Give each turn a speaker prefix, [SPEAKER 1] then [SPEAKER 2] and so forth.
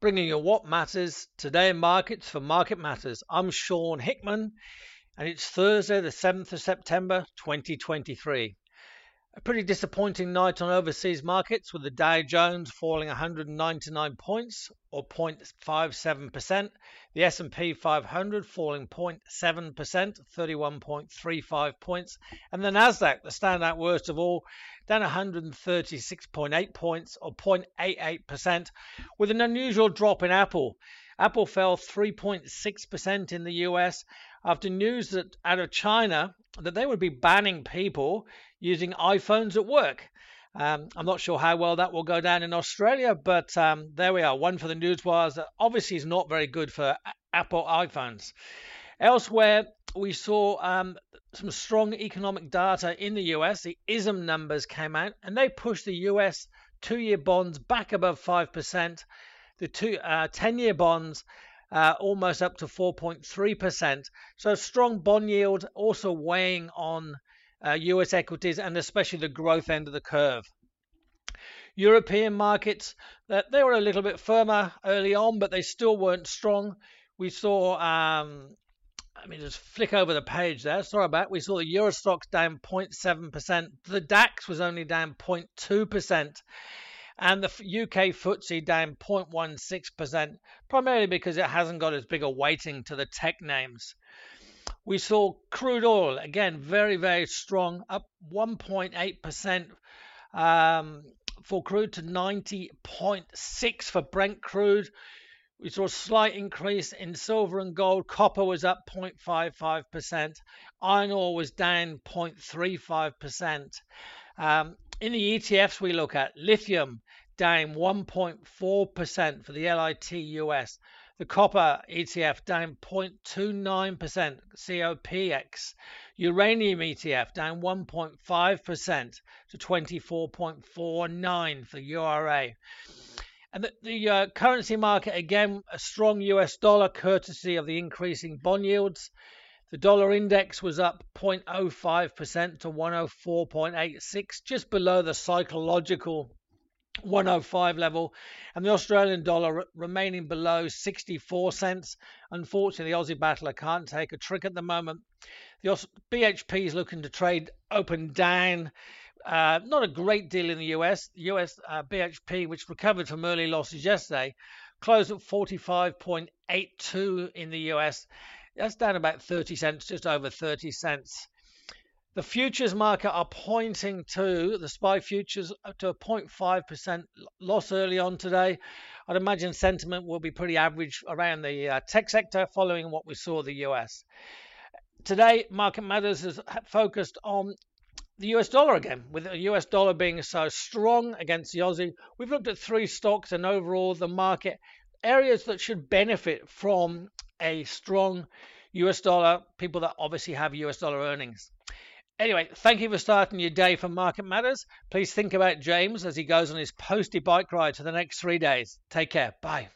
[SPEAKER 1] bringing you what matters today in markets for Market Matters. I'm Sean Hickman, and it's Thursday, the 7th of September, 2023. A pretty disappointing night on overseas markets with the Dow Jones falling 199 points or 0.57%, the S&P 500 falling 0.7%, 31.35 points, and the Nasdaq, the standout worst of all, down 136.8 points or 0.88% with an unusual drop in Apple. Apple fell 3.6% in the US after news that out of China that they would be banning people using iPhones at work. Um, I'm not sure how well that will go down in Australia, but um, there we are. One for the newswires that obviously is not very good for Apple iPhones. Elsewhere, we saw um, some strong economic data in the US. The ISM numbers came out and they pushed the US two year bonds back above 5%. The two, uh, 10 year bonds uh, almost up to 4.3%. So strong bond yield also weighing on uh, US equities and especially the growth end of the curve. European markets, uh, they were a little bit firmer early on, but they still weren't strong. We saw, um, let me just flick over the page there. Sorry about that. We saw the Euro Stoxx down 0.7%. The DAX was only down 0.2%. And the UK FTSE down 0.16%, primarily because it hasn't got as big a weighting to the tech names. We saw crude oil again very very strong, up 1.8% um, for crude to 90.6 for Brent crude. We saw a slight increase in silver and gold. Copper was up 0.55%. Iron ore was down 0.35%. Um, in the ETFs we look at, lithium down 1.4% for the LIT US. The copper ETF down 0.29%, COPX. Uranium ETF down 1.5% to 24.49 for URA. And the, the uh, currency market, again, a strong US dollar courtesy of the increasing bond yields. The dollar index was up 0.05% to 104.86, just below the psychological 105 level, and the Australian dollar remaining below 64 cents. Unfortunately, the Aussie battler can't take a trick at the moment. The BHP is looking to trade open down. Uh, not a great deal in the US. US uh, BHP, which recovered from early losses yesterday, closed at 45.82 in the US. That's down about 30 cents, just over 30 cents. The futures market are pointing to the SPI futures up to a 0.5% loss early on today. I'd imagine sentiment will be pretty average around the uh, tech sector following what we saw the US. Today, Market Matters is focused on the US dollar again, with the US dollar being so strong against the Aussie. We've looked at three stocks and overall the market areas that should benefit from a strong US dollar, people that obviously have US dollar earnings. Anyway, thank you for starting your day for Market Matters. Please think about James as he goes on his posty bike ride for the next three days. Take care. Bye.